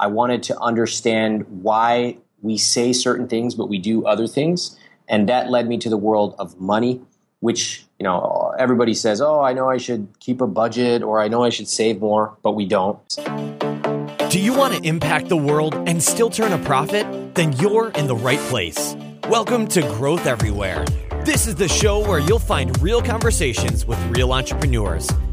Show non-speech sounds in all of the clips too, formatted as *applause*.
I wanted to understand why we say certain things, but we do other things. And that led me to the world of money, which, you know, everybody says, oh, I know I should keep a budget or I know I should save more, but we don't. Do you want to impact the world and still turn a profit? Then you're in the right place. Welcome to Growth Everywhere. This is the show where you'll find real conversations with real entrepreneurs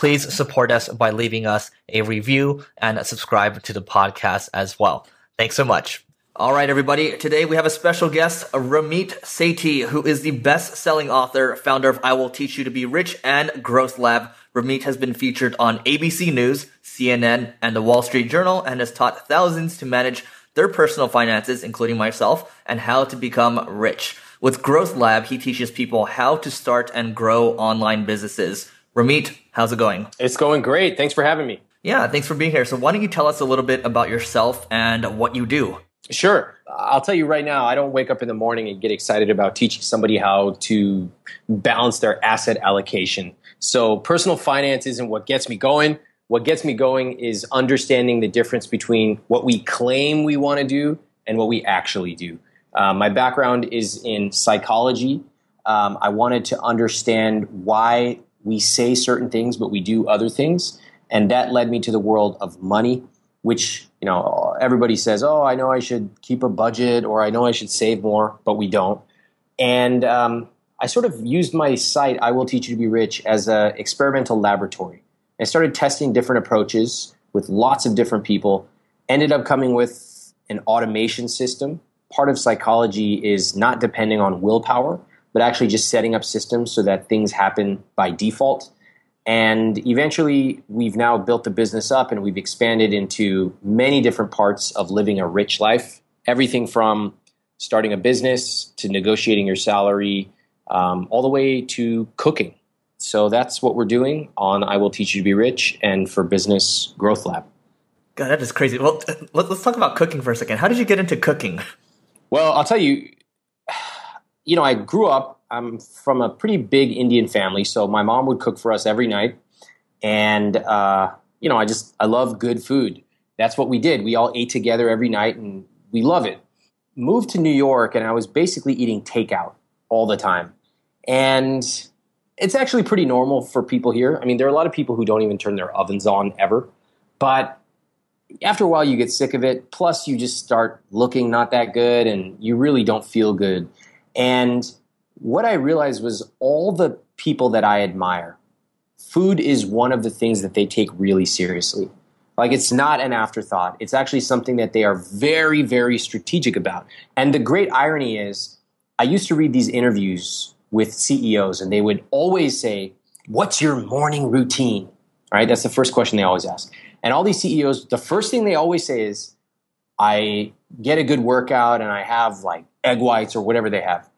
please support us by leaving us a review and subscribe to the podcast as well. Thanks so much. All right, everybody. Today we have a special guest, Ramit Sethi, who is the best-selling author, founder of I Will Teach You to Be Rich and Growth Lab. Ramit has been featured on ABC News, CNN, and the Wall Street Journal and has taught thousands to manage their personal finances, including myself, and how to become rich. With Growth Lab, he teaches people how to start and grow online businesses. Ramit, how's it going? It's going great. Thanks for having me. Yeah, thanks for being here. So, why don't you tell us a little bit about yourself and what you do? Sure. I'll tell you right now, I don't wake up in the morning and get excited about teaching somebody how to balance their asset allocation. So, personal finance isn't what gets me going. What gets me going is understanding the difference between what we claim we want to do and what we actually do. Uh, my background is in psychology. Um, I wanted to understand why we say certain things, but we do other things. And that led me to the world of money, which, you know, everybody says, oh, I know I should keep a budget or I know I should save more, but we don't. And um, I sort of used my site, I Will Teach You to Be Rich, as an experimental laboratory. I started testing different approaches with lots of different people, ended up coming with an automation system. Part of psychology is not depending on willpower, but actually just setting up systems so that things happen by default. And eventually, we've now built the business up and we've expanded into many different parts of living a rich life. Everything from starting a business to negotiating your salary, um, all the way to cooking. So that's what we're doing on I Will Teach You to Be Rich and for Business Growth Lab. God, that is crazy. Well, let's talk about cooking for a second. How did you get into cooking? Well, I'll tell you, you know, I grew up, I'm from a pretty big Indian family, so my mom would cook for us every night. And, uh, you know, I just, I love good food. That's what we did. We all ate together every night and we love it. Moved to New York and I was basically eating takeout all the time. And it's actually pretty normal for people here. I mean, there are a lot of people who don't even turn their ovens on ever. But after a while, you get sick of it. Plus, you just start looking not that good and you really don't feel good. And what I realized was all the people that I admire, food is one of the things that they take really seriously. Like it's not an afterthought. It's actually something that they are very, very strategic about. And the great irony is, I used to read these interviews with CEOs, and they would always say, What's your morning routine? Right? That's the first question they always ask. And all these CEOs, the first thing they always say is, I get a good workout and I have like egg whites or whatever they have.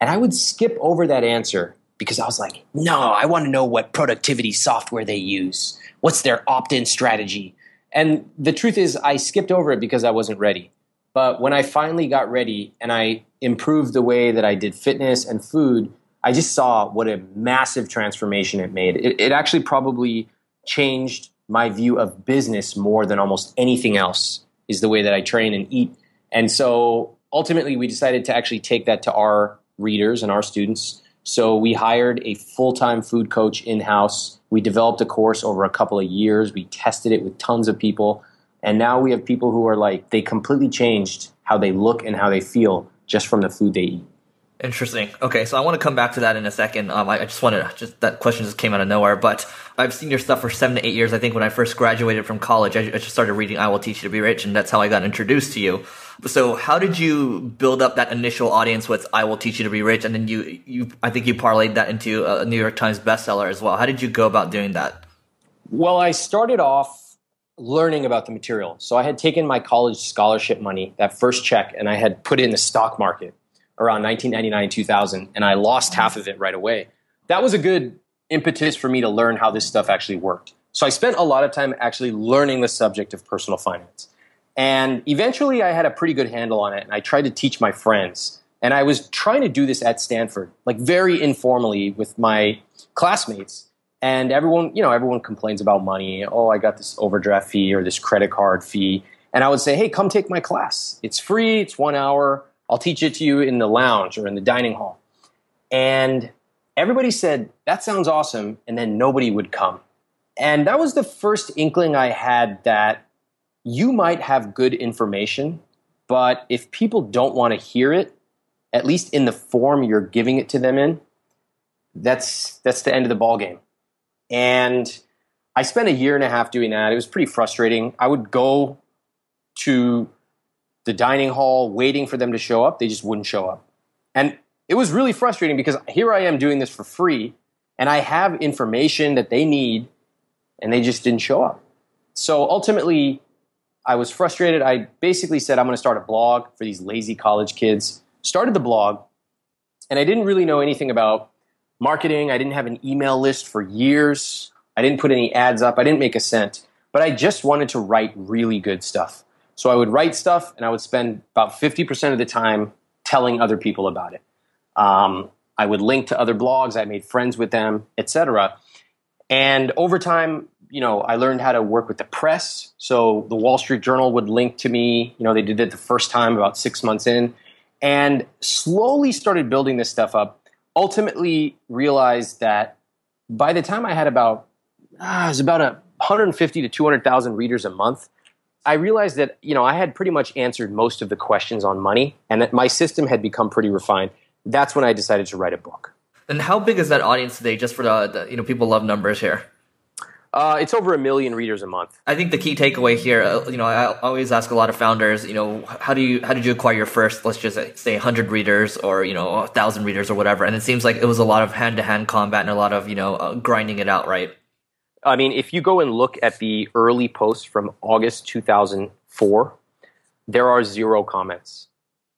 And I would skip over that answer because I was like, no, I want to know what productivity software they use. What's their opt in strategy? And the truth is, I skipped over it because I wasn't ready. But when I finally got ready and I improved the way that I did fitness and food, I just saw what a massive transformation it made. It, it actually probably changed my view of business more than almost anything else, is the way that I train and eat. And so ultimately, we decided to actually take that to our readers and our students. So we hired a full time food coach in house. We developed a course over a couple of years. We tested it with tons of people. And now we have people who are like, they completely changed how they look and how they feel just from the food they eat. Interesting. Okay, so I want to come back to that in a second. Um, I, I just wanted to, just that question just came out of nowhere, but I've seen your stuff for seven to eight years. I think when I first graduated from college, I, I just started reading "I Will Teach You to Be Rich," and that's how I got introduced to you. So, how did you build up that initial audience with "I Will Teach You to Be Rich," and then you, you, I think you parlayed that into a New York Times bestseller as well. How did you go about doing that? Well, I started off learning about the material. So I had taken my college scholarship money, that first check, and I had put it in the stock market around 1999 2000 and I lost half of it right away. That was a good impetus for me to learn how this stuff actually worked. So I spent a lot of time actually learning the subject of personal finance. And eventually I had a pretty good handle on it and I tried to teach my friends. And I was trying to do this at Stanford, like very informally with my classmates. And everyone, you know, everyone complains about money. Oh, I got this overdraft fee or this credit card fee. And I would say, hey, come take my class. It's free, it's one hour. I'll teach it to you in the lounge or in the dining hall. And everybody said, that sounds awesome. And then nobody would come. And that was the first inkling I had that you might have good information, but if people don't want to hear it, at least in the form you're giving it to them in, that's that's the end of the ball game. And I spent a year and a half doing that. It was pretty frustrating. I would go to the dining hall waiting for them to show up. They just wouldn't show up. And it was really frustrating because here I am doing this for free and I have information that they need and they just didn't show up. So ultimately, I was frustrated. I basically said, I'm going to start a blog for these lazy college kids. Started the blog, and I didn't really know anything about marketing. I didn't have an email list for years. I didn't put any ads up. I didn't make a cent, but I just wanted to write really good stuff. So I would write stuff and I would spend about 50% of the time telling other people about it. Um, I would link to other blogs, I made friends with them, etc. And over time, you know, I learned how to work with the press. So the Wall Street Journal would link to me. You know, they did it the first time about six months in, and slowly started building this stuff up. Ultimately, realized that by the time I had about ah, it was about a 150 to 200,000 readers a month, I realized that you know I had pretty much answered most of the questions on money, and that my system had become pretty refined. That's when I decided to write a book. And how big is that audience today? Just for the, the you know people love numbers here. Uh, it's over a million readers a month. I think the key takeaway here, uh, you know, I always ask a lot of founders, you know, how do you how did you acquire your first, let's just say, hundred readers or you know, thousand readers or whatever? And it seems like it was a lot of hand to hand combat and a lot of you know, uh, grinding it out, right? I mean, if you go and look at the early posts from August 2004, there are zero comments.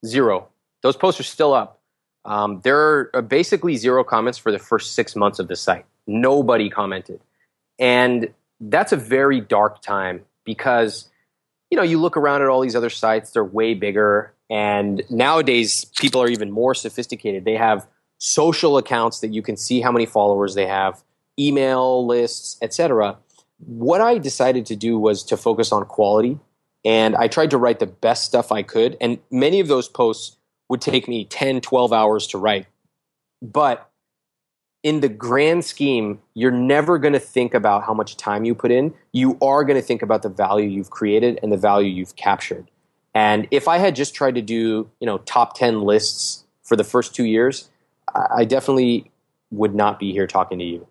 Zero. Those posts are still up. Um, there are basically zero comments for the first six months of the site. Nobody commented. And that's a very dark time because, you know, you look around at all these other sites, they're way bigger. And nowadays, people are even more sophisticated. They have social accounts that you can see how many followers they have email lists, etc. What I decided to do was to focus on quality, and I tried to write the best stuff I could. And many of those posts would take me 10, 12 hours to write. But in the grand scheme, you're never going to think about how much time you put in. You are going to think about the value you've created and the value you've captured. And if I had just tried to do, you know, top 10 lists for the first two years, I definitely would not be here talking to you.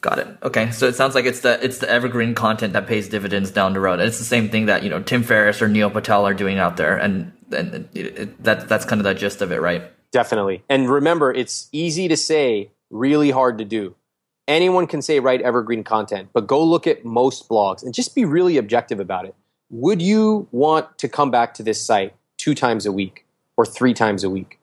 Got it. Okay, so it sounds like it's the it's the evergreen content that pays dividends down the road. It's the same thing that you know Tim Ferriss or Neil Patel are doing out there, and and it, it, that that's kind of the gist of it, right? Definitely. And remember, it's easy to say, really hard to do. Anyone can say write evergreen content, but go look at most blogs and just be really objective about it. Would you want to come back to this site two times a week or three times a week?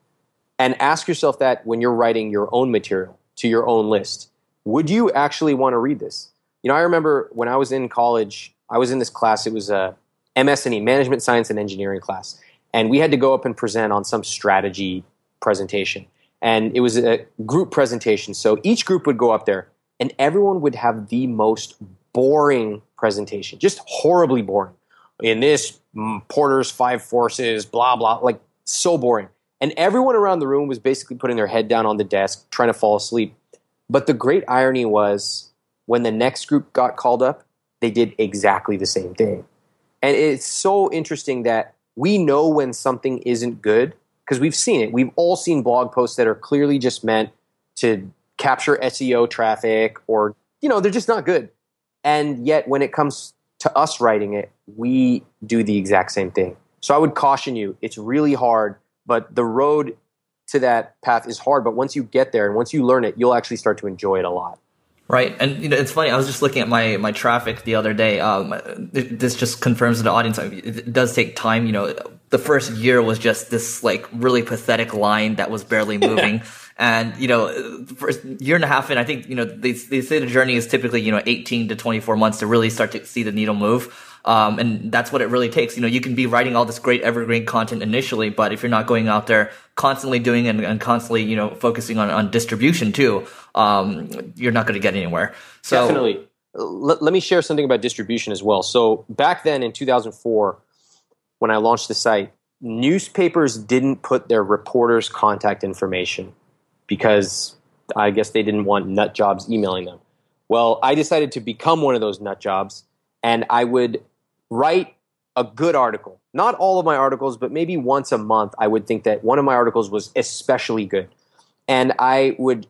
And ask yourself that when you're writing your own material to your own list would you actually want to read this? You know, I remember when I was in college, I was in this class. It was a MS&E, Management Science and Engineering class, and we had to go up and present on some strategy presentation. And it was a group presentation, so each group would go up there, and everyone would have the most boring presentation, just horribly boring. In this, mm, Porter's five forces, blah blah, like so boring. And everyone around the room was basically putting their head down on the desk, trying to fall asleep. But the great irony was when the next group got called up, they did exactly the same thing. And it's so interesting that we know when something isn't good because we've seen it. We've all seen blog posts that are clearly just meant to capture SEO traffic or, you know, they're just not good. And yet when it comes to us writing it, we do the exact same thing. So I would caution you, it's really hard, but the road to that path is hard, but once you get there and once you learn it, you'll actually start to enjoy it a lot. Right, and you know it's funny. I was just looking at my my traffic the other day. Um, this just confirms to the audience it does take time. You know, the first year was just this like really pathetic line that was barely *laughs* moving, and you know, first year and a half in, I think you know they they say the journey is typically you know eighteen to twenty four months to really start to see the needle move. Um, and that's what it really takes. You know, you can be writing all this great evergreen content initially, but if you're not going out there constantly doing and, and constantly, you know, focusing on, on distribution too, um, you're not going to get anywhere. So definitely. Let, let me share something about distribution as well. So back then in 2004, when I launched the site, newspapers didn't put their reporters' contact information because I guess they didn't want nut jobs emailing them. Well, I decided to become one of those nut jobs, and I would write a good article. Not all of my articles, but maybe once a month, I would think that one of my articles was especially good. And I would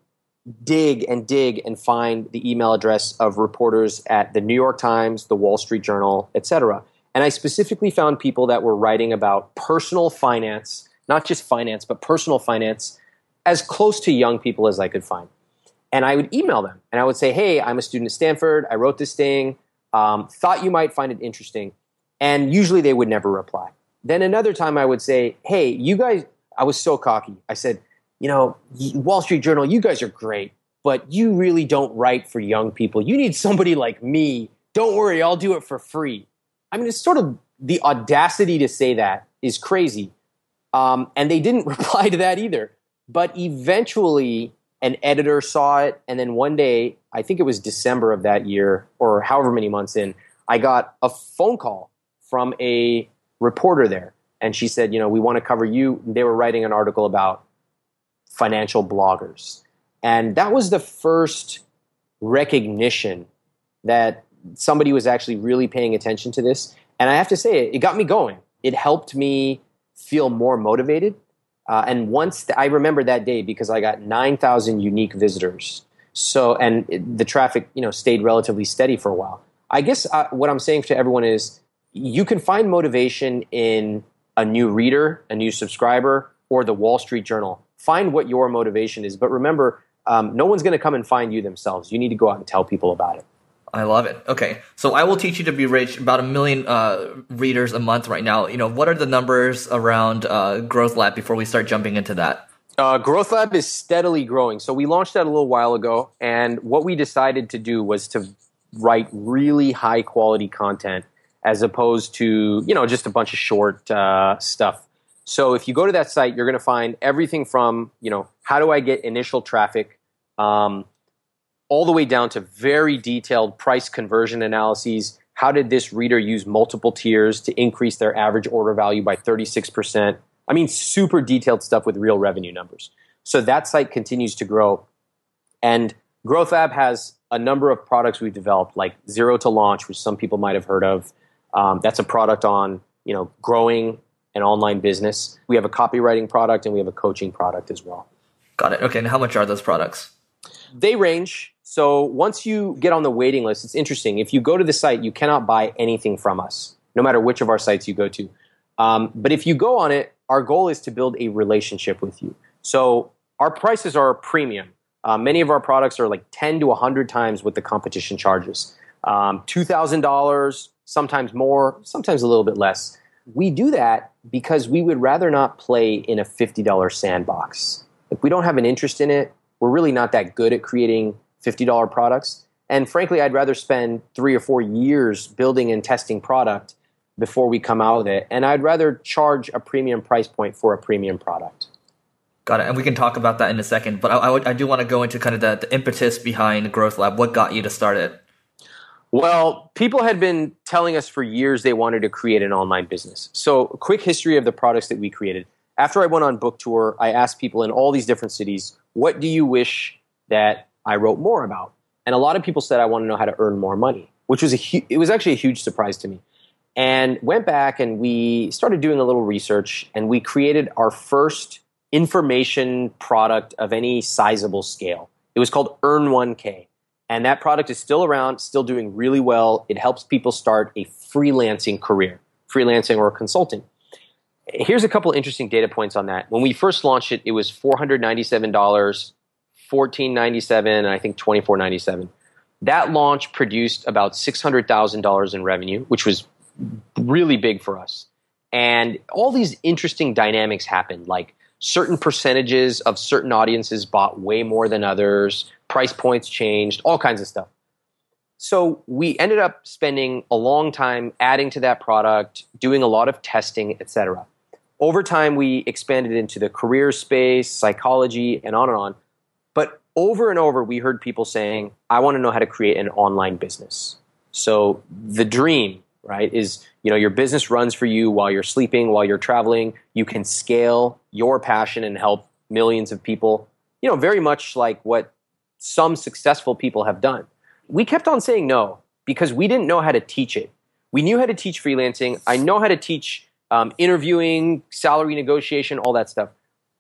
dig and dig and find the email address of reporters at the New York Times, the Wall Street Journal, etc. And I specifically found people that were writing about personal finance, not just finance, but personal finance, as close to young people as I could find. And I would email them and I would say, Hey, I'm a student at Stanford. I wrote this thing. Um, thought you might find it interesting. And usually they would never reply. Then another time I would say, Hey, you guys, I was so cocky. I said, You know, Wall Street Journal, you guys are great, but you really don't write for young people. You need somebody like me. Don't worry, I'll do it for free. I mean, it's sort of the audacity to say that is crazy. Um, and they didn't *laughs* reply to that either. But eventually, an editor saw it, and then one day, I think it was December of that year, or however many months in, I got a phone call from a reporter there, and she said, "You know, we want to cover you." They were writing an article about financial bloggers, and that was the first recognition that somebody was actually really paying attention to this. And I have to say, it, got me going. It helped me feel more motivated uh, and once I remember that day because I got 9,000 unique visitors. So, and it, the traffic, you know, stayed relatively steady for a while. I guess uh, what I'm saying to everyone is you can find motivation in a new reader, a new subscriber, or the Wall Street Journal. Find what your motivation is. But remember, um, no one's going to come and find you themselves. You need to go out and tell people about it. I love it. Okay, so I will teach you to be rich. About a million uh, readers a month right now. You know, what are the numbers around uh, Growth Lab before we start jumping into that? Uh, Growth Lab is steadily growing. So we launched that a little while ago, and what we decided to do was to write really high quality content as opposed to you know just a bunch of short uh, stuff. So if you go to that site, you're going to find everything from you know how do I get initial traffic. Um, all the way down to very detailed price conversion analyses. How did this reader use multiple tiers to increase their average order value by 36%? I mean, super detailed stuff with real revenue numbers. So that site continues to grow. And Growth Lab has a number of products we've developed, like Zero to Launch, which some people might have heard of. Um, that's a product on you know growing an online business. We have a copywriting product and we have a coaching product as well. Got it. Okay, and how much are those products? They range. So once you get on the waiting list, it's interesting. If you go to the site, you cannot buy anything from us, no matter which of our sites you go to. Um, but if you go on it, our goal is to build a relationship with you. So our prices are premium. Uh, many of our products are like 10 to 100 times what the competition charges. Um, $2,000, sometimes more, sometimes a little bit less. We do that because we would rather not play in a $50 sandbox. If we don't have an interest in it, we're really not that good at creating $50 products. And frankly, I'd rather spend three or four years building and testing product before we come out with it. And I'd rather charge a premium price point for a premium product. Got it. And we can talk about that in a second. But I, I, would, I do want to go into kind of the, the impetus behind Growth Lab. What got you to start it? Well, people had been telling us for years they wanted to create an online business. So, a quick history of the products that we created. After I went on book tour, I asked people in all these different cities, what do you wish that I wrote more about. And a lot of people said I want to know how to earn more money, which was a hu- it was actually a huge surprise to me. And went back and we started doing a little research and we created our first information product of any sizable scale. It was called Earn 1K. And that product is still around, still doing really well. It helps people start a freelancing career, freelancing or consulting. Here's a couple interesting data points on that. When we first launched it, it was $497 1497 and I think 2497. That launch produced about $600,000 in revenue, which was really big for us. And all these interesting dynamics happened, like certain percentages of certain audiences bought way more than others, price points changed, all kinds of stuff. So we ended up spending a long time adding to that product, doing a lot of testing, etc. Over time, we expanded into the career space, psychology, and on and on. Over and over, we heard people saying, I want to know how to create an online business. So the dream, right, is you know your business runs for you while you're sleeping, while you're traveling. You can scale your passion and help millions of people. You know, very much like what some successful people have done. We kept on saying no because we didn't know how to teach it. We knew how to teach freelancing. I know how to teach um, interviewing, salary negotiation, all that stuff.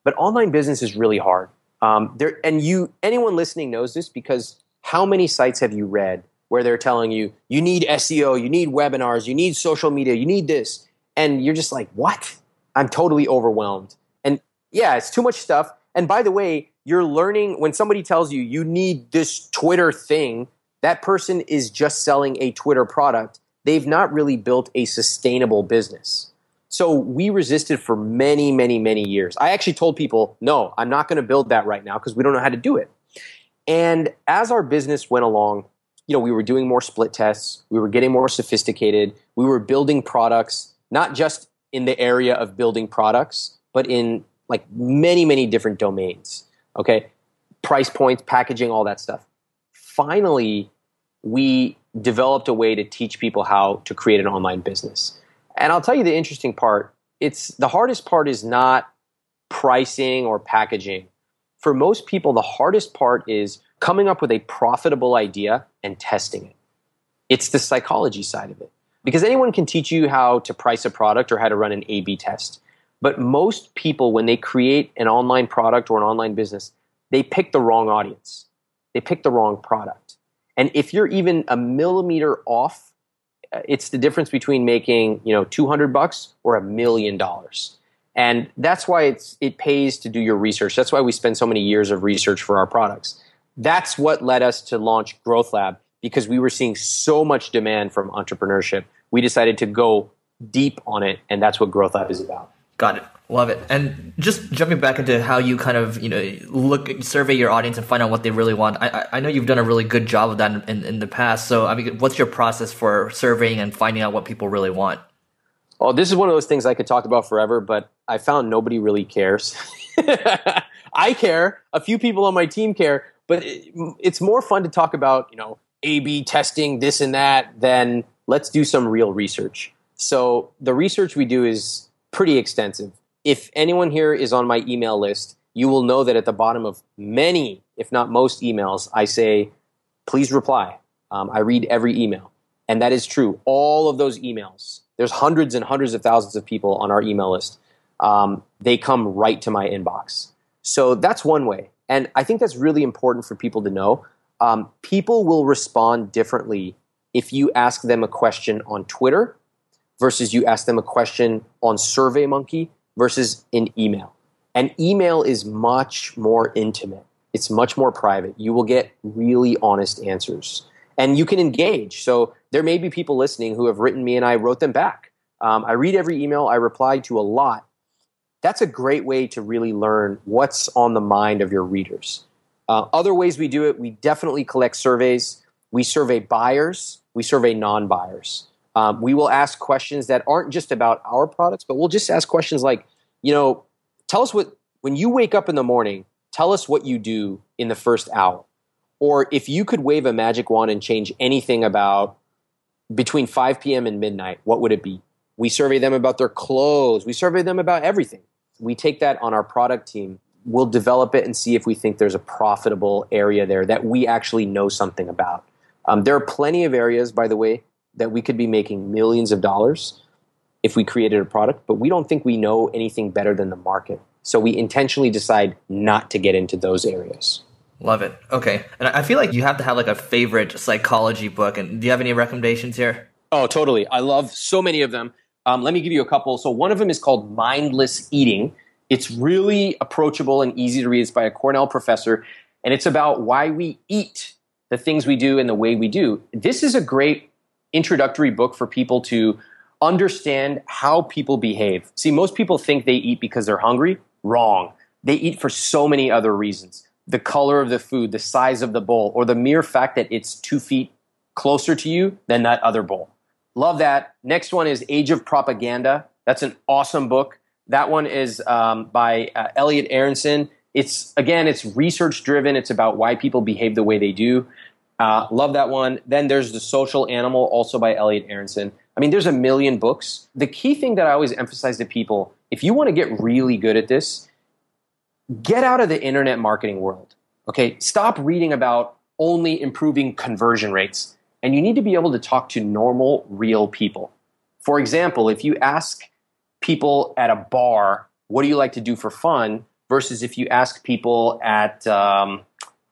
But online business is really hard. Um, there, and you, anyone listening knows this because how many sites have you read where they're telling you you need SEO, you need webinars, you need social media, you need this, and you're just like, what? I'm totally overwhelmed. And yeah, it's too much stuff. And by the way, you're learning when somebody tells you you need this Twitter thing. That person is just selling a Twitter product. They've not really built a sustainable business. So we resisted for many, many, many years. I actually told people, no, I'm not going to build that right now because we don't know how to do it. And as our business went along, you know, we were doing more split tests, we were getting more sophisticated, we were building products, not just in the area of building products, but in like many, many different domains. Okay. Price points, packaging, all that stuff. Finally, we developed a way to teach people how to create an online business. And I'll tell you the interesting part. It's the hardest part is not pricing or packaging. For most people, the hardest part is coming up with a profitable idea and testing it. It's the psychology side of it. Because anyone can teach you how to price a product or how to run an A B test. But most people, when they create an online product or an online business, they pick the wrong audience. They pick the wrong product. And if you're even a millimeter off Uh, it's the difference between making you know 200 bucks or a million dollars. And that's why it's it pays to do your research. That's why we spend so many years of research for our products. That's what led us to launch growth lab because we were seeing so much demand from entrepreneurship. We decided to go deep on it and that's what growth lab is about. Got it Love it. And just jumping back into how you kind of, you know, look, survey your audience and find out what they really want. I, I know you've done a really good job of that in, in the past. So, I mean, what's your process for surveying and finding out what people really want? Oh, this is one of those things I could talk about forever, but I found nobody really cares. *laughs* I care. A few people on my team care, but it, it's more fun to talk about, you know, A B testing, this and that, than let's do some real research. So the research we do is pretty extensive if anyone here is on my email list, you will know that at the bottom of many, if not most emails, I say, please reply. Um, I read every email. And that is true. All of those emails, there's hundreds and hundreds of thousands of people on our email list. Um, they come right to my inbox. So that's one way. And I think that's really important for people to know. Um, people will respond differently if you ask them a question on Twitter versus you ask them a question on SurveyMonkey versus an email. An email is much more intimate. It's much more private. You will get really honest answers. And you can engage. So there may be people listening who have written me and I wrote them back. Um, I read every email, I reply to a lot. That's a great way to really learn what's on the mind of your readers. Uh, other ways we do it, we definitely collect surveys. We survey buyers, we survey non buyers. Um, we will ask questions that aren't just about our products, but we'll just ask questions like, you know, tell us what, when you wake up in the morning, tell us what you do in the first hour. Or if you could wave a magic wand and change anything about between 5 p.m. and midnight, what would it be? We survey them about their clothes. We survey them about everything. We take that on our product team. We'll develop it and see if we think there's a profitable area there that we actually know something about. Um, there are plenty of areas, by the way, that we could be making millions of dollars if we created a product, but we don't think we know anything better than the market. So we intentionally decide not to get into those areas. Love it. Okay. And I feel like you have to have like a favorite psychology book. And do you have any recommendations here? Oh, totally. I love so many of them. Um, let me give you a couple. So one of them is called Mindless Eating. It's really approachable and easy to read. It's by a Cornell professor, and it's about why we eat the things we do and the way we do. This is a great introductory book for people to understand how people behave. See, most people think they eat because they're hungry. Wrong. They eat for so many other reasons. The color of the food, the size of the bowl, or the mere fact that it's two feet closer to you than that other bowl. Love that. Next one is Age of Propaganda. That's an awesome book. That one is um, by uh, Elliot Aronson. It's again, it's research driven. It's about why people behave the way they do. Uh, love that one. Then there's The Social Animal, also by Elliot Aronson. I mean, there's a million books. The key thing that I always emphasize to people if you want to get really good at this, get out of the internet marketing world. Okay, stop reading about only improving conversion rates. And you need to be able to talk to normal, real people. For example, if you ask people at a bar, what do you like to do for fun? Versus if you ask people at um,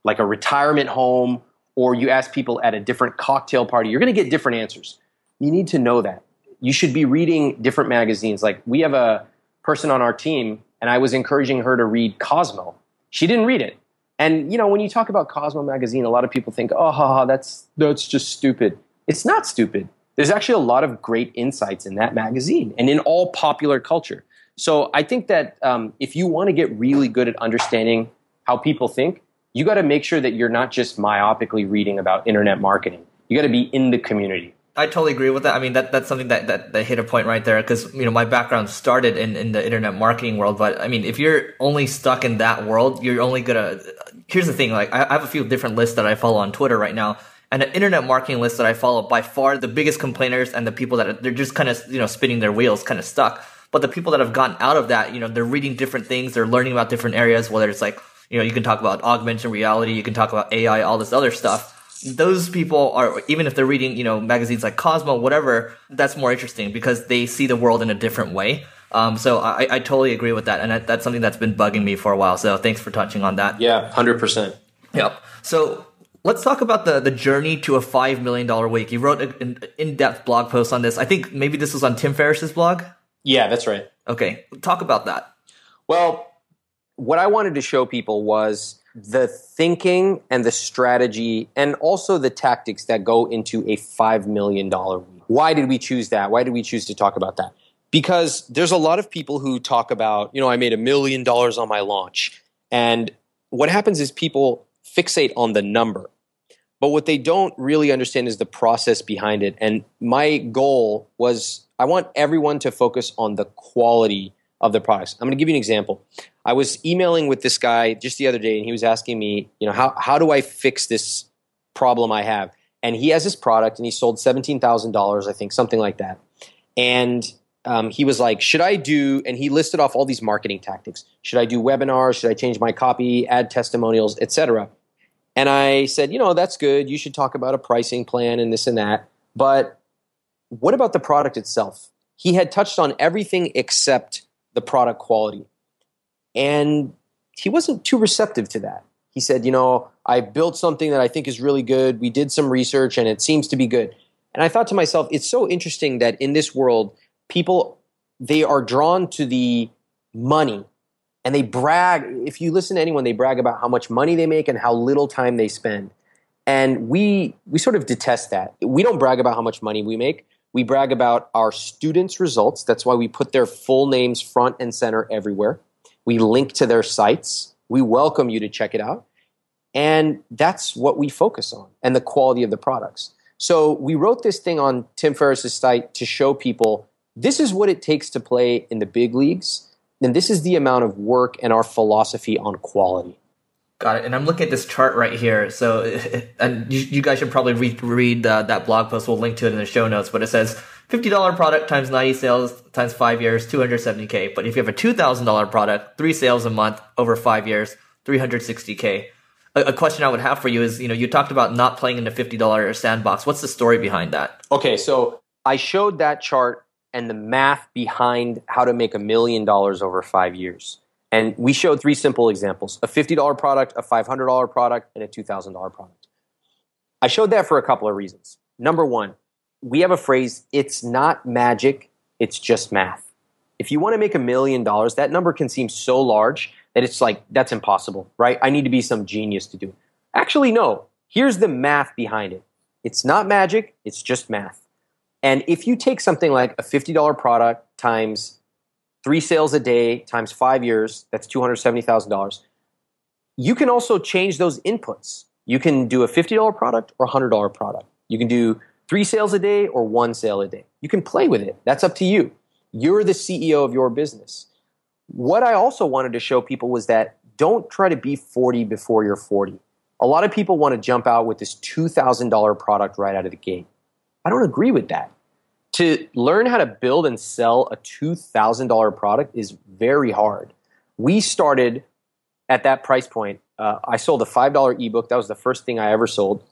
like a retirement home or you ask people at a different cocktail party, you're going to get different answers. You need to know that. You should be reading different magazines. Like we have a person on our team, and I was encouraging her to read Cosmo. She didn't read it. And you know, when you talk about Cosmo magazine, a lot of people think, "Oh, ha, ha, that's that's just stupid." It's not stupid. There's actually a lot of great insights in that magazine and in all popular culture. So I think that um, if you want to get really good at understanding how people think, you got to make sure that you're not just myopically reading about internet marketing. You got to be in the community. I totally agree with that. I mean, that that's something that that, that hit a point right there because you know my background started in in the internet marketing world. But I mean, if you're only stuck in that world, you're only gonna. Here's the thing: like I, have a few different lists that I follow on Twitter right now, and the internet marketing list that I follow by far the biggest complainers and the people that are, they're just kind of you know spinning their wheels, kind of stuck. But the people that have gotten out of that, you know, they're reading different things, they're learning about different areas, whether it's like you know you can talk about augmented reality, you can talk about AI, all this other stuff. Those people are even if they're reading you know magazines like cosmo whatever that's more interesting because they see the world in a different way. Um, so I, I totally agree with that and that, that's something that's been bugging me for a while so thanks for touching on that. Yeah 100% yep. So let's talk about the, the journey to a $5 million week you wrote an in-depth blog post on this. I think maybe this was on tim ferriss's blog? Yeah that's right. Okay talk about that. Well what i wanted to show people was the thinking and the strategy and also the tactics that go into a $5 million week. Why did we choose that? Why did we choose to talk about that? Because there's a lot of people who talk about, you know, I made a million dollars on my launch. And what happens is people fixate on the number. But what they don't really understand is the process behind it. And my goal was I want everyone to focus on the quality of the products. I'm going to give you an example. I was emailing with this guy just the other day, and he was asking me, you know, how how do I fix this problem I have? And he has this product, and he sold seventeen thousand dollars, I think, something like that. And um, he was like, should I do? And he listed off all these marketing tactics. Should I do webinars? Should I change my copy, add testimonials, etc. And I said, you know, that's good. You should talk about a pricing plan and this and that. But what about the product itself? He had touched on everything except the product quality. And he wasn't too receptive to that. He said, You know, I built something that I think is really good. We did some research and it seems to be good. And I thought to myself, it's so interesting that in this world, people they are drawn to the money and they brag if you listen to anyone they brag about how much money they make and how little time they spend and we we sort of detest that we don't brag about how much money we make we brag about our students' results. That's why we put their full names front and center everywhere. We link to their sites. We welcome you to check it out. And that's what we focus on and the quality of the products. So we wrote this thing on Tim Ferriss's site to show people this is what it takes to play in the big leagues. And this is the amount of work and our philosophy on quality. Got it. And I'm looking at this chart right here. So, *laughs* and you, you guys should probably read, read uh, that blog post. We'll link to it in the show notes. But it says $50 product times 90 sales times five years, 270K. But if you have a $2,000 product, three sales a month over five years, 360K. A, a question I would have for you is, you know, you talked about not playing in the $50 sandbox. What's the story behind that? Okay. So I showed that chart and the math behind how to make a million dollars over five years. And we showed three simple examples a $50 product, a $500 product, and a $2,000 product. I showed that for a couple of reasons. Number one, we have a phrase, it's not magic, it's just math. If you want to make a million dollars, that number can seem so large that it's like, that's impossible, right? I need to be some genius to do it. Actually, no. Here's the math behind it. It's not magic, it's just math. And if you take something like a $50 product times three sales a day times five years, that's $270,000. You can also change those inputs. You can do a $50 product or a $100 product. You can do three sales a day or one sale a day. You can play with it. That's up to you. You're the CEO of your business. What I also wanted to show people was that don't try to be 40 before you're 40. A lot of people want to jump out with this $2,000 product right out of the gate. I don't agree with that. To learn how to build and sell a $2,000 product is very hard. We started at that price point. Uh, I sold a $5 ebook. That was the first thing I ever sold.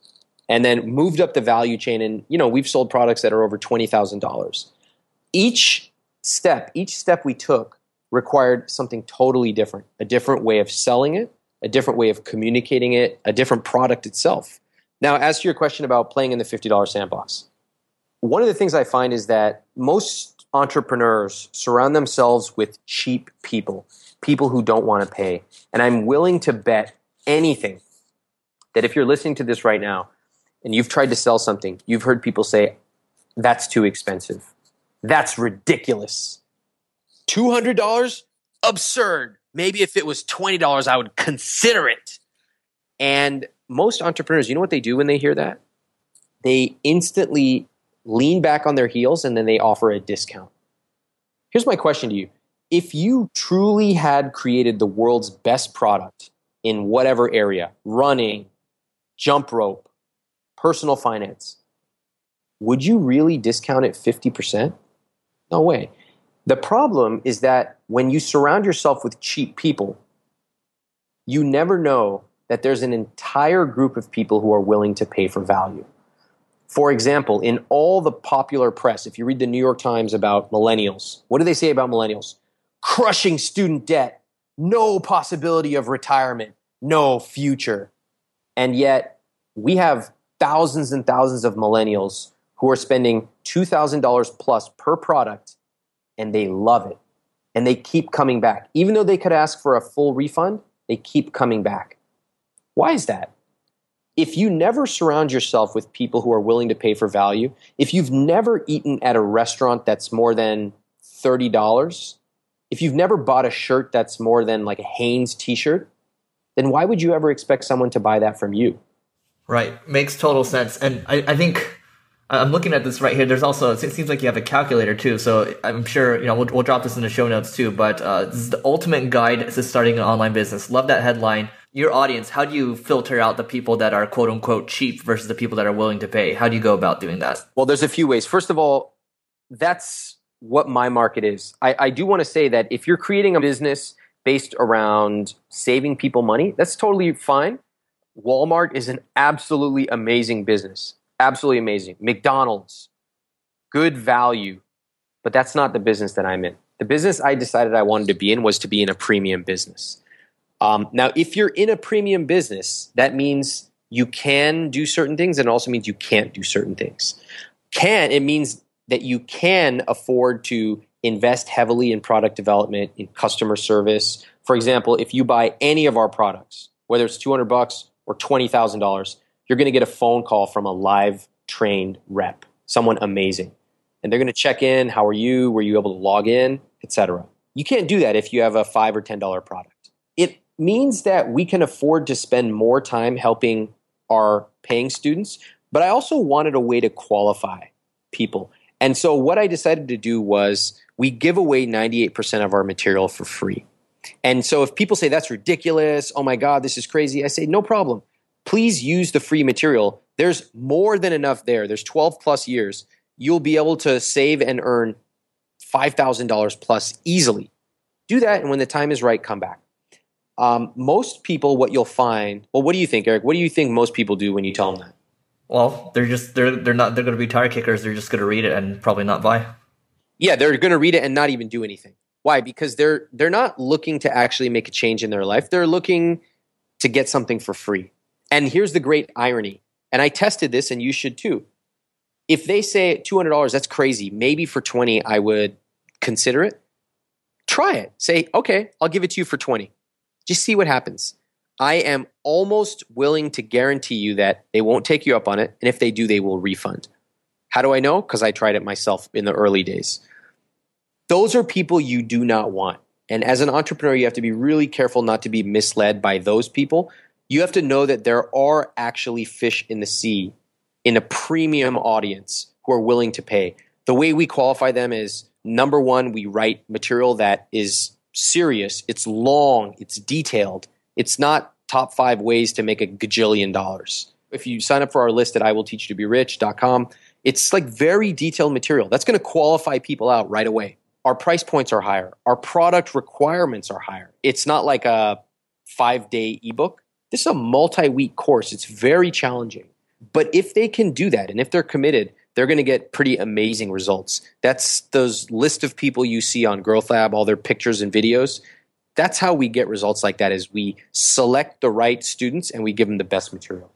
And then moved up the value chain. And, you know, we've sold products that are over $20,000. Each step, each step we took required something totally different a different way of selling it, a different way of communicating it, a different product itself. Now, as to your question about playing in the $50 sandbox, one of the things I find is that most entrepreneurs surround themselves with cheap people, people who don't want to pay. And I'm willing to bet anything that if you're listening to this right now and you've tried to sell something, you've heard people say, that's too expensive. That's ridiculous. $200? Absurd. Maybe if it was $20, I would consider it. And most entrepreneurs, you know what they do when they hear that? They instantly lean back on their heels and then they offer a discount. Here's my question to you if you truly had created the world's best product in whatever area running, jump rope, personal finance would you really discount it 50%? No way. The problem is that when you surround yourself with cheap people, you never know that there's an entire group of people who are willing to pay for value. For example, in all the popular press, if you read the New York Times about millennials, what do they say about millennials? Crushing student debt, no possibility of retirement, no future. And yet, we have thousands and thousands of millennials who are spending $2,000 plus per product and they love it. And they keep coming back. Even though they could ask for a full refund, they keep coming back. Why is that? If you never surround yourself with people who are willing to pay for value, if you've never eaten at a restaurant that's more than $30, if you've never bought a shirt that's more than like a Hanes t shirt, then why would you ever expect someone to buy that from you? Right. Makes total sense. And I, I think I'm looking at this right here. There's also it seems like you have a calculator too. So I'm sure you know we'll, we'll drop this in the show notes too. But uh, this is the ultimate guide to starting an online business. Love that headline. Your audience. How do you filter out the people that are quote unquote cheap versus the people that are willing to pay? How do you go about doing that? Well, there's a few ways. First of all, that's what my market is. I, I do want to say that if you're creating a business based around saving people money, that's totally fine. Walmart is an absolutely amazing business absolutely amazing. McDonald's, good value, but that's not the business that I'm in. The business I decided I wanted to be in was to be in a premium business. Um, now, if you're in a premium business, that means you can do certain things and it also means you can't do certain things. Can, it means that you can afford to invest heavily in product development, in customer service. For example, if you buy any of our products, whether it's 200 bucks or $20,000, you're going to get a phone call from a live trained rep, someone amazing. And they're going to check in, how are you? Were you able to log in, etc. You can't do that if you have a 5 or $10 product. It means that we can afford to spend more time helping our paying students, but I also wanted a way to qualify people. And so what I decided to do was we give away 98% of our material for free. And so if people say that's ridiculous, oh my God, this is crazy, I say no problem please use the free material. There's more than enough there. There's 12 plus years. You'll be able to save and earn $5,000 plus easily. Do that, and when the time is right, come back. Um, most people, what you'll find, well, what do you think, Eric? What do you think most people do when you tell them that? Well, they're just they're they're not they're going to be tire kickers. They're just going to read it and probably not buy. Yeah, they're going to read it and not even do anything. Why? Because they're they're not looking to actually make a change in their life. They're looking to get something for free. And here's the great irony. And I tested this and you should too. If they say $200, that's crazy. Maybe for 20 I would consider it. Try it. Say, "Okay, I'll give it to you for 20." Just see what happens. I am almost willing to guarantee you that they won't take you up on it. And if they do, they will refund. How do I know? Because I tried it myself in the early days. Those are people you do not want. And as an entrepreneur, you have to be really careful not to be misled by those people. You have to know that there are actually fish in the sea in a premium audience who are willing to pay. The way we qualify them is number one, we write material that is serious, it's long, it's detailed, it's not top five ways to make a gajillion dollars. If you sign up for our list at iwillteachyoutoberich.com, it's like very detailed material. That's going to qualify people out right away. Our price points are higher. Our product requirements are higher. It's not like a five day ebook. This is a multi week course. It's very challenging. But if they can do that and if they're committed, they're going to get pretty amazing results. That's those list of people you see on Growth Lab, all their pictures and videos. That's how we get results like that is we select the right students and we give them the best material.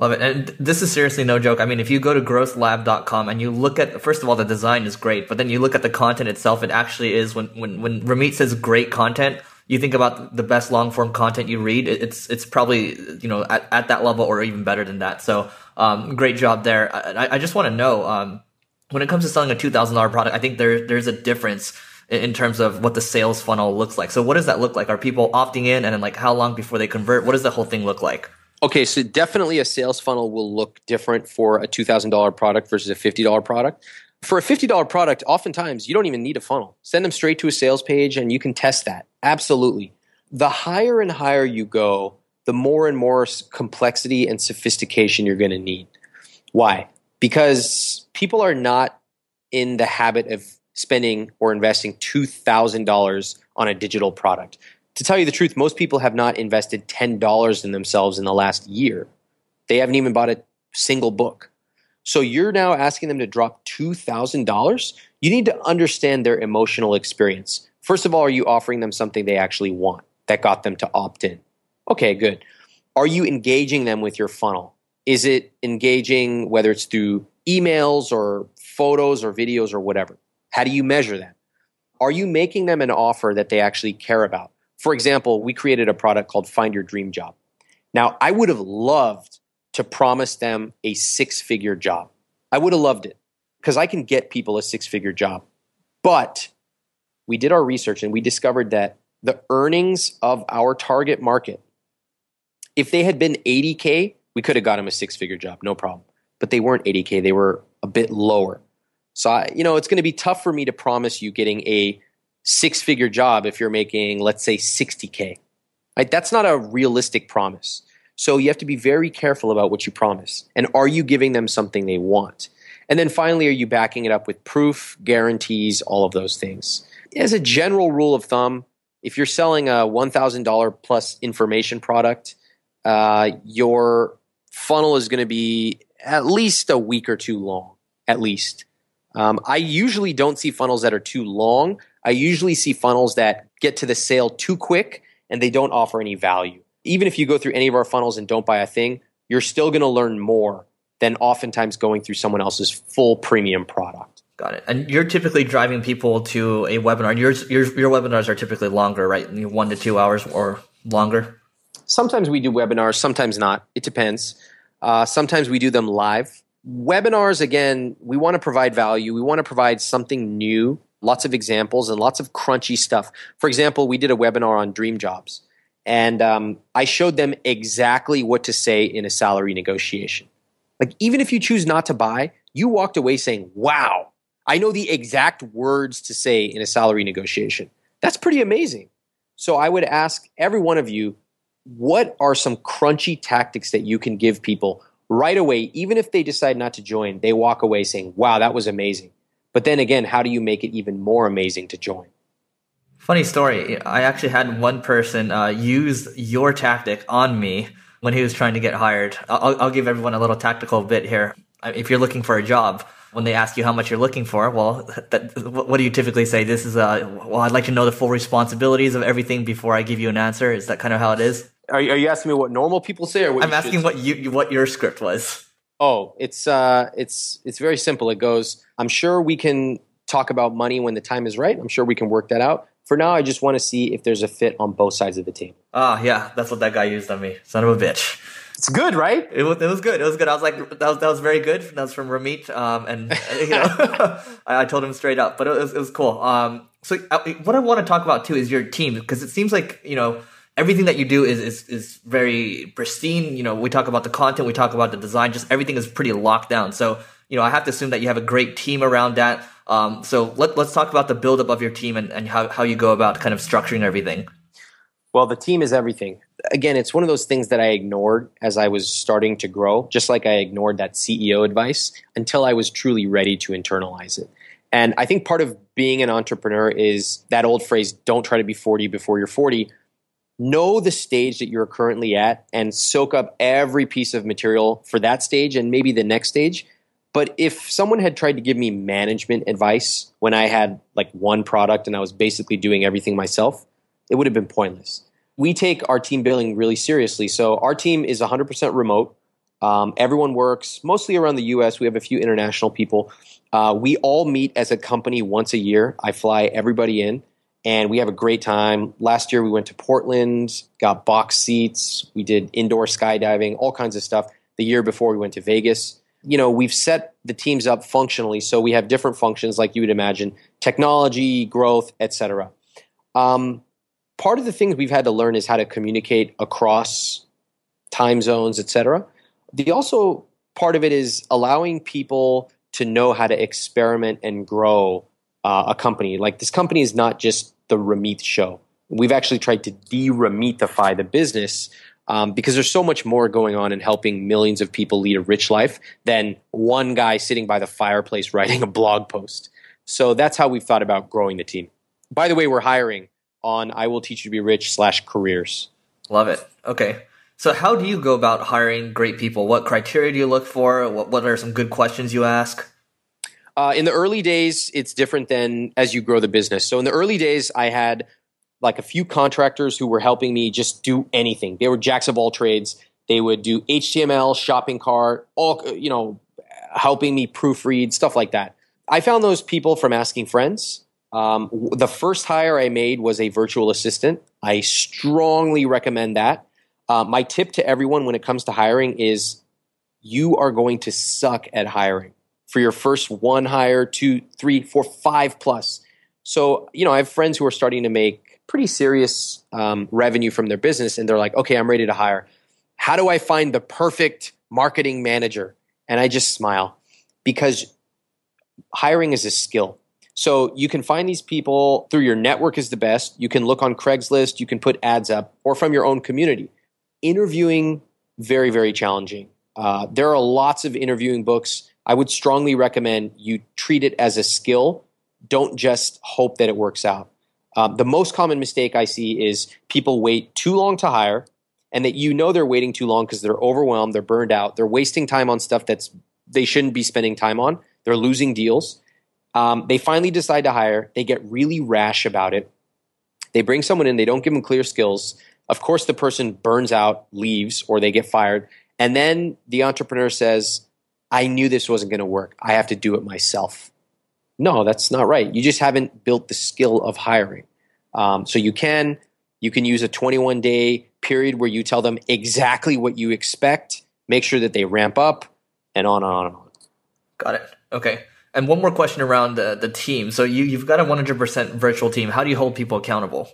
Love it. And this is seriously no joke. I mean, if you go to growthlab.com and you look at, first of all, the design is great, but then you look at the content itself, it actually is when, when, when Ramit says great content, you think about the best long form content you read, it's it's probably you know at, at that level or even better than that. So um, great job there. I, I just want to know um, when it comes to selling a two thousand dollar product, I think there there's a difference in terms of what the sales funnel looks like. So what does that look like? Are people opting in and then like how long before they convert? What does the whole thing look like? Okay, so definitely a sales funnel will look different for a $2,000 product versus a $50 product. For a $50 product, oftentimes you don't even need a funnel. Send them straight to a sales page and you can test that. Absolutely. The higher and higher you go, the more and more complexity and sophistication you're going to need. Why? Because people are not in the habit of spending or investing $2,000 on a digital product. To tell you the truth, most people have not invested $10 in themselves in the last year. They haven't even bought a single book. So you're now asking them to drop $2,000? You need to understand their emotional experience. First of all, are you offering them something they actually want that got them to opt in? Okay, good. Are you engaging them with your funnel? Is it engaging whether it's through emails or photos or videos or whatever? How do you measure that? Are you making them an offer that they actually care about? For example, we created a product called Find Your Dream Job. Now, I would have loved to promise them a six figure job. I would have loved it because I can get people a six figure job. But we did our research and we discovered that the earnings of our target market, if they had been 80K, we could have got them a six figure job, no problem. But they weren't 80K, they were a bit lower. So, I, you know, it's going to be tough for me to promise you getting a six figure job if you're making, let's say, 60K. Right? That's not a realistic promise. So you have to be very careful about what you promise. And are you giving them something they want? And then finally, are you backing it up with proof, guarantees, all of those things? As a general rule of thumb, if you're selling a $1,000 plus information product, uh, your funnel is going to be at least a week or two long, at least. Um, I usually don't see funnels that are too long. I usually see funnels that get to the sale too quick and they don't offer any value even if you go through any of our funnels and don't buy a thing, you're still going to learn more than oftentimes going through someone else's full premium product. Got it. And you're typically driving people to a webinar. Your your, your webinars are typically longer, right? One to two hours or longer. Sometimes we do webinars, sometimes not. It depends. Uh, sometimes we do them live. Webinars, again, we want to provide value. We want to provide something new, lots of examples, and lots of crunchy stuff. For example, we did a webinar on dream jobs and um, I showed them exactly what to say in a salary negotiation. Like, even if you choose not to buy, you walked away saying, Wow, I know the exact words to say in a salary negotiation. That's pretty amazing. So, I would ask every one of you, what are some crunchy tactics that you can give people right away, even if they decide not to join? They walk away saying, Wow, that was amazing. But then again, how do you make it even more amazing to join? Funny story. I actually had one person uh, use your tactic on me when he was trying to get hired. I'll, I'll give everyone a little tactical bit here. If you're looking for a job, when they ask you how much you're looking for, well, that, what do you typically say? This is a, well, I'd like to know the full responsibilities of everything before I give you an answer. Is that kind of how it is? Are you, are you asking me what normal people say, or I'm asking what you what your script was? Oh, it's uh, it's it's very simple. It goes. I'm sure we can talk about money when the time is right. I'm sure we can work that out. For now, I just want to see if there's a fit on both sides of the table. Ah, yeah, that's what that guy used on me. Son of a bitch. It's good, right? It was, it was good. It was good. I was like, that was, that was very good. That was from Ramit. Um, and, you know, *laughs* I, I, told him straight up, but it was, it was cool. Um, so uh, what I want to talk about too is your team, because it seems like, you know, everything that you do is, is, is very pristine. You know, we talk about the content, we talk about the design, just everything is pretty locked down. So, you know, I have to assume that you have a great team around that. Um, so let, let's talk about the buildup of your team and, and how, how you go about kind of structuring everything. Well, the team is everything. Again, it's one of those things that I ignored as I was starting to grow, just like I ignored that CEO advice until I was truly ready to internalize it. And I think part of being an entrepreneur is that old phrase don't try to be 40 before you're 40. Know the stage that you're currently at and soak up every piece of material for that stage and maybe the next stage. But if someone had tried to give me management advice when I had like one product and I was basically doing everything myself, it would have been pointless. We take our team building really seriously. So our team is 100% remote. Um, everyone works mostly around the US. We have a few international people. Uh, we all meet as a company once a year. I fly everybody in and we have a great time. Last year we went to Portland, got box seats, we did indoor skydiving, all kinds of stuff. The year before we went to Vegas. You know, we've set the teams up functionally so we have different functions like you would imagine, technology, growth, etc. Um, part of the things we've had to learn is how to communicate across time zones, etc. The also part of it is allowing people to know how to experiment and grow uh, a company. Like this company is not just the Ramit show. We've actually tried to de-Ramitify the business um, because there's so much more going on in helping millions of people lead a rich life than one guy sitting by the fireplace *laughs* writing a blog post. So that's how we've thought about growing the team. By the way, we're hiring on I Will Teach You to Be Rich slash careers. Love it. Okay. So how do you go about hiring great people? What criteria do you look for? What, what are some good questions you ask? Uh, in the early days, it's different than as you grow the business. So in the early days, I had like a few contractors who were helping me just do anything. They were jacks of all trades. They would do HTML, shopping cart, all you know, helping me proofread stuff like that. I found those people from asking friends. Um, the first hire I made was a virtual assistant. I strongly recommend that. Uh, my tip to everyone when it comes to hiring is you are going to suck at hiring for your first one hire, two, three, four, five plus. So, you know, I have friends who are starting to make pretty serious um, revenue from their business, and they're like, okay, I'm ready to hire. How do I find the perfect marketing manager? And I just smile because hiring is a skill. So you can find these people through your network is the best. You can look on Craigslist, you can put ads up, or from your own community. Interviewing, very, very challenging. Uh, there are lots of interviewing books. I would strongly recommend you treat it as a skill. Don't just hope that it works out. Um, the most common mistake I see is people wait too long to hire, and that you know they're waiting too long because they're overwhelmed, they're burned out, they're wasting time on stuff that's they shouldn't be spending time on. They're losing deals um, they finally decide to hire. They get really rash about it. They bring someone in, they don't give them clear skills. Of course, the person burns out, leaves, or they get fired. And then the entrepreneur says, I knew this wasn't going to work. I have to do it myself. No, that's not right. You just haven't built the skill of hiring. Um, so you can you can use a 21 day period where you tell them exactly what you expect, make sure that they ramp up, and on and on and on. Got it. Okay. And one more question around the, the team. So you, you've got a 100% virtual team. How do you hold people accountable?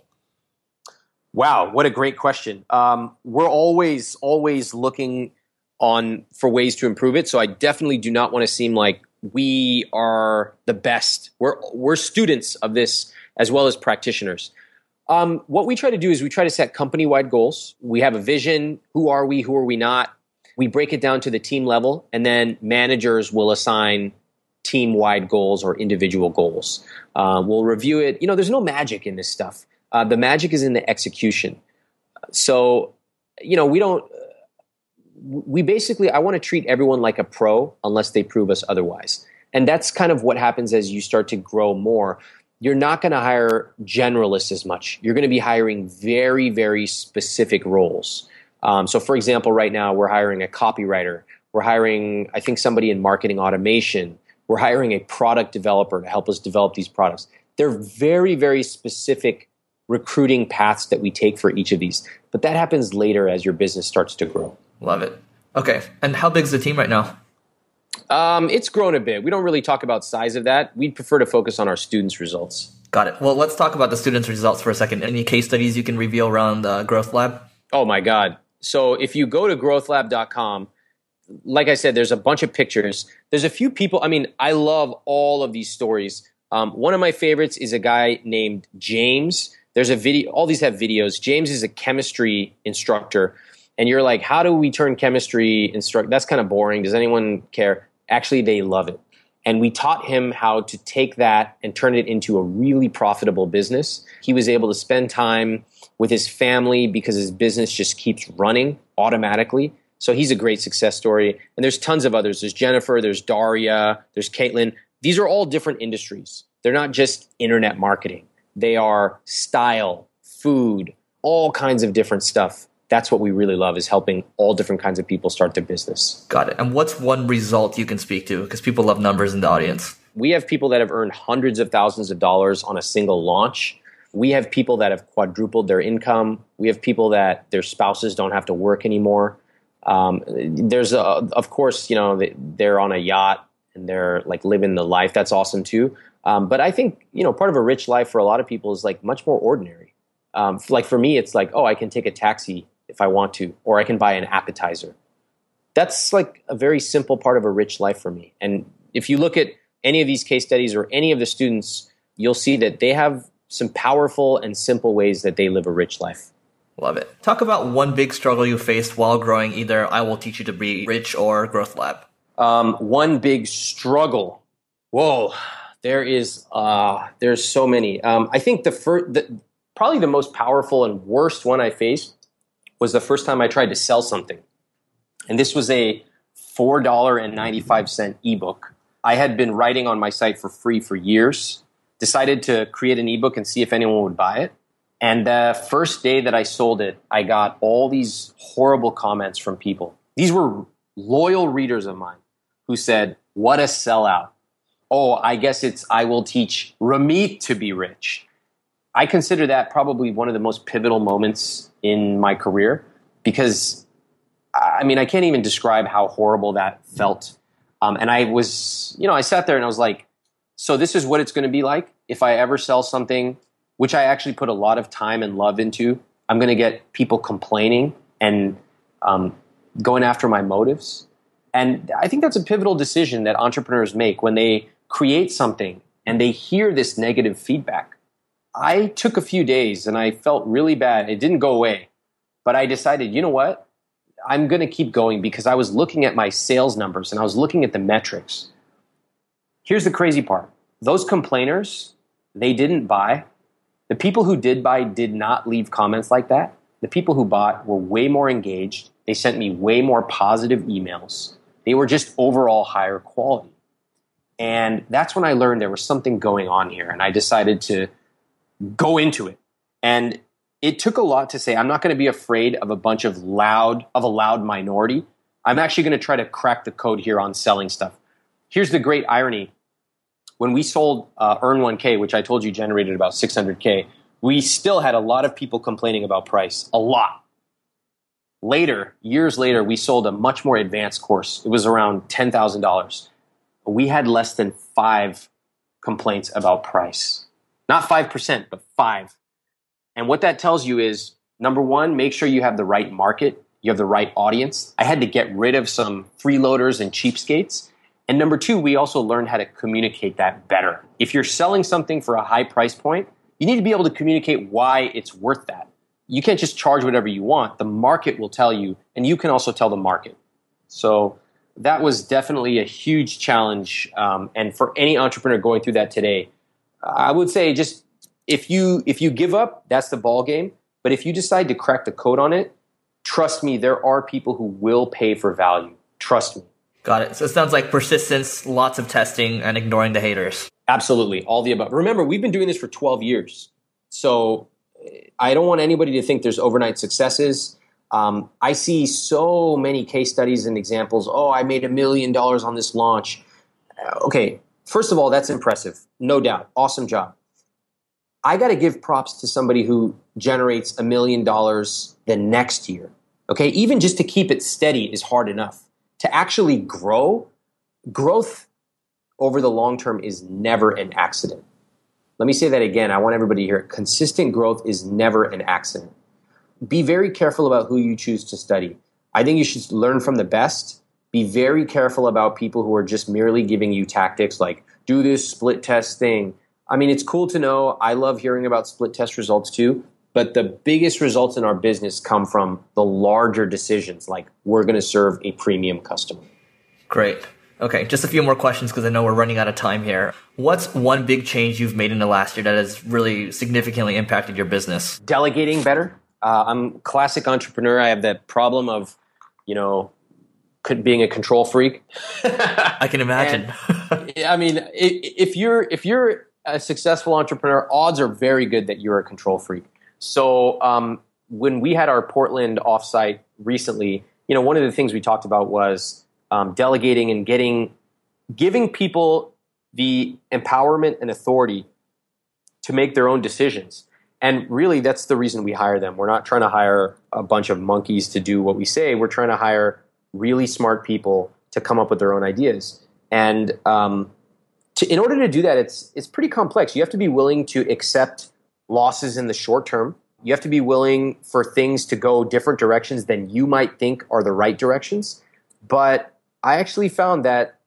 Wow, what a great question. Um, we're always, always looking on for ways to improve it. So I definitely do not want to seem like we are the best. We're, we're students of this as well as practitioners. Um, what we try to do is we try to set company wide goals. We have a vision. Who are we? Who are we not? We break it down to the team level, and then managers will assign team wide goals or individual goals. Uh, we'll review it. You know, there's no magic in this stuff. Uh, the magic is in the execution. So, you know, we don't. We basically, I want to treat everyone like a pro unless they prove us otherwise. And that's kind of what happens as you start to grow more. You're not going to hire generalists as much. You're going to be hiring very, very specific roles. Um, so, for example, right now we're hiring a copywriter. We're hiring, I think, somebody in marketing automation. We're hiring a product developer to help us develop these products. They're very, very specific recruiting paths that we take for each of these. But that happens later as your business starts to grow. Love it. Okay. And how big is the team right now? Um, it's grown a bit. We don't really talk about size of that. We'd prefer to focus on our students' results. Got it. Well, let's talk about the students' results for a second. Any case studies you can reveal around uh, Growth Lab? Oh my God. So if you go to growthlab.com, like I said, there's a bunch of pictures. There's a few people. I mean, I love all of these stories. Um, one of my favorites is a guy named James. There's a video. All these have videos. James is a chemistry instructor, and you're like, how do we turn chemistry instruct? That's kind of boring. Does anyone care? Actually, they love it. And we taught him how to take that and turn it into a really profitable business. He was able to spend time with his family because his business just keeps running automatically. So he's a great success story. And there's tons of others. There's Jennifer, there's Daria, there's Caitlin. These are all different industries. They're not just internet marketing, they are style, food, all kinds of different stuff. That's what we really love is helping all different kinds of people start their business. Got it. And what's one result you can speak to? Because people love numbers in the audience. We have people that have earned hundreds of thousands of dollars on a single launch. We have people that have quadrupled their income. We have people that their spouses don't have to work anymore. Um, there's a, of course, you know, they're on a yacht and they're like living the life. That's awesome too. Um, but I think you know, part of a rich life for a lot of people is like much more ordinary. Um, like for me, it's like, oh, I can take a taxi if I want to, or I can buy an appetizer. That's like a very simple part of a rich life for me. And if you look at any of these case studies or any of the students, you'll see that they have some powerful and simple ways that they live a rich life. Love it. Talk about one big struggle you faced while growing either I Will Teach You to Be Rich or Growth Lab. Um, one big struggle. Whoa, there is uh, there's so many. Um, I think the first, the, probably the most powerful and worst one I faced was the first time I tried to sell something, and this was a four dollar and ninety five cent ebook. I had been writing on my site for free for years. Decided to create an ebook and see if anyone would buy it. And the first day that I sold it, I got all these horrible comments from people. These were loyal readers of mine who said, What a sellout. Oh, I guess it's I will teach Ramit to be rich. I consider that probably one of the most pivotal moments in my career because I mean, I can't even describe how horrible that felt. Um, and I was, you know, I sat there and I was like, so this is what it's going to be like if I ever sell something which I actually put a lot of time and love into. I'm going to get people complaining and um, going after my motives. And I think that's a pivotal decision that entrepreneurs make when they create something and they hear this negative feedback. I took a few days and I felt really bad. It didn't go away. But I decided, you know what? I'm going to keep going because I was looking at my sales numbers and I was looking at the metrics. Here's the crazy part those complainers, they didn't buy the people who did buy did not leave comments like that. The people who bought were way more engaged. They sent me way more positive emails. They were just overall higher quality. And that's when I learned there was something going on here. And I decided to go into it. And it took a lot to say, I'm not going to be afraid of a bunch of loud, of a loud minority. I'm actually going to try to crack the code here on selling stuff. Here's the great irony when we sold uh, Earn 1K, which I told you generated about 600K, we still had a lot of people complaining about price, a lot. Later, years later, we sold a much more advanced course. It was around $10,000. We had less than five complaints about price. Not 5%, but five. And what that tells you is number one, make sure you have the right market, you have the right audience. I had to get rid of some freeloaders and cheapskates and number two, we also learned how to communicate that better. If you're selling something for a high price point, you need to be able to communicate why it's worth that. You can't just charge whatever you want. The market will tell you, and you can also tell the market. So that was definitely a huge challenge. Um, and for any entrepreneur going through that today, I would say just if you if you give up, that's the ball game. But if you decide to crack the code on it, trust me, there are people who will pay for value. Trust me. Got it. So it sounds like persistence, lots of testing, and ignoring the haters. Absolutely. All the above. Remember, we've been doing this for 12 years. So I don't want anybody to think there's overnight successes. Um, I see so many case studies and examples. Oh, I made a million dollars on this launch. Okay, first of all, that's impressive. No doubt. Awesome job. I got to give props to somebody who generates a million dollars the next year. Okay, even just to keep it steady is hard enough. To actually grow, growth over the long term is never an accident. Let me say that again. I want everybody to hear it. Consistent growth is never an accident. Be very careful about who you choose to study. I think you should learn from the best. Be very careful about people who are just merely giving you tactics like do this split test thing. I mean, it's cool to know. I love hearing about split test results too. But the biggest results in our business come from the larger decisions, like we're going to serve a premium customer. Great. Okay, just a few more questions because I know we're running out of time here. What's one big change you've made in the last year that has really significantly impacted your business? Delegating better. Uh, I'm classic entrepreneur. I have that problem of, you know, being a control freak. *laughs* I can imagine. and, I mean, if you're if you're a successful entrepreneur, odds are very good that you're a control freak. So um, when we had our Portland offsite recently, you know, one of the things we talked about was um, delegating and getting giving people the empowerment and authority to make their own decisions. And really, that's the reason we hire them. We're not trying to hire a bunch of monkeys to do what we say. We're trying to hire really smart people to come up with their own ideas. And um, to, in order to do that, it's it's pretty complex. You have to be willing to accept losses in the short term. You have to be willing for things to go different directions than you might think are the right directions. But I actually found that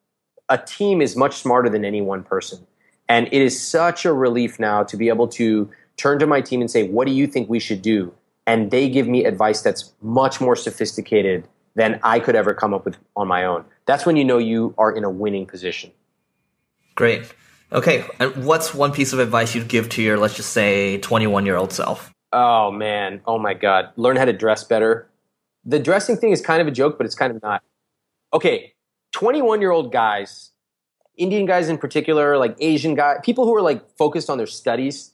a team is much smarter than any one person. And it is such a relief now to be able to turn to my team and say, What do you think we should do? And they give me advice that's much more sophisticated than I could ever come up with on my own. That's when you know you are in a winning position. Great. Okay. And what's one piece of advice you'd give to your, let's just say, 21 year old self? Oh, man. Oh, my God. Learn how to dress better. The dressing thing is kind of a joke, but it's kind of not okay, 21 year old guys, Indian guys in particular, like Asian guys, people who are like focused on their studies,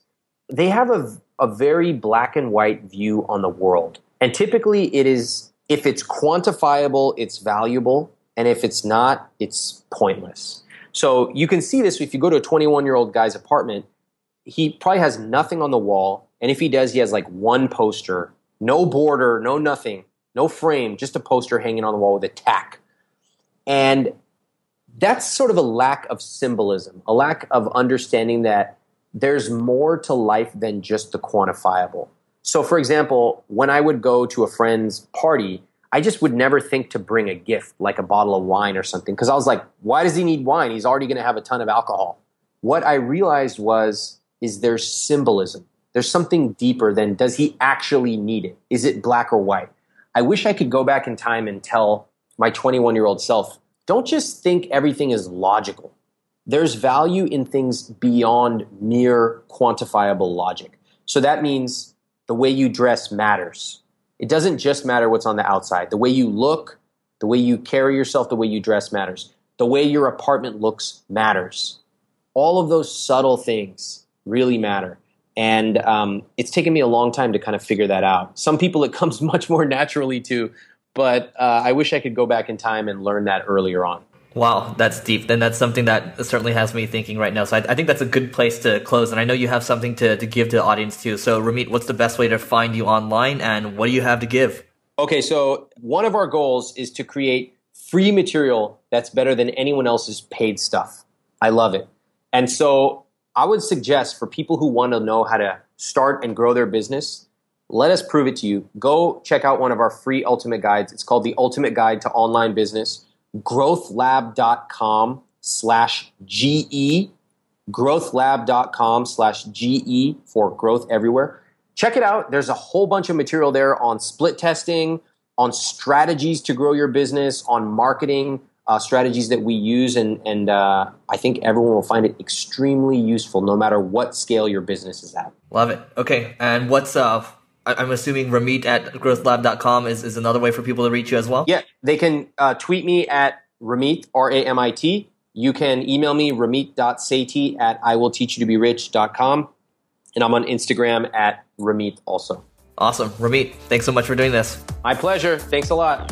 they have a, a very black and white view on the world. And typically it is, if it's quantifiable, it's valuable. And if it's not, it's pointless. So you can see this if you go to a 21 year old guy's apartment, he probably has nothing on the wall. And if he does, he has like one poster, no border, no nothing, no frame, just a poster hanging on the wall with a tack and that's sort of a lack of symbolism, a lack of understanding that there's more to life than just the quantifiable. So, for example, when I would go to a friend's party, I just would never think to bring a gift like a bottle of wine or something because I was like, why does he need wine? He's already going to have a ton of alcohol. What I realized was, is there's symbolism. There's something deeper than does he actually need it? Is it black or white? I wish I could go back in time and tell my 21 year old self, don't just think everything is logical. There's value in things beyond mere quantifiable logic. So that means the way you dress matters. It doesn't just matter what's on the outside. The way you look, the way you carry yourself, the way you dress matters. The way your apartment looks matters. All of those subtle things really matter. And um, it's taken me a long time to kind of figure that out. Some people it comes *laughs* much more naturally to, but uh, I wish I could go back in time and learn that earlier on. Wow, that's deep. Then that's something that certainly has me thinking right now. So I, I, think that's a good place to close. And I know you have something to, to give to the audience too. So Ramit, what's the best way to find you online and what do you have to give? Okay, so one of our goals is to create free material that's better than anyone else's paid stuff. I love it. And so I would suggest for people who want to know how to start and grow their business, let us prove it to you. Go check out one of our free ultimate guides. It's called the Ultimate Guide to Online Business. Growthlab.com slash GE. Growthlab.com slash GE for growth everywhere. Check it out. There's a whole bunch of material there on split testing, on strategies to grow your business, on marketing uh, strategies that we use. And, and uh, I think everyone will find it extremely useful no matter what scale your business is at. Love it. Okay. And what's uh, I'm assuming Ramit at growthlab.com is, is another way for people to reach you as well? Yeah, they can uh, tweet me at Ramit, R A M I T. You can email me, ramit.sethi at iwillteachyoutoberich.com. And I'm on Instagram at Ramit also. Awesome. Ramit, thanks so much for doing this. My pleasure. Thanks a lot.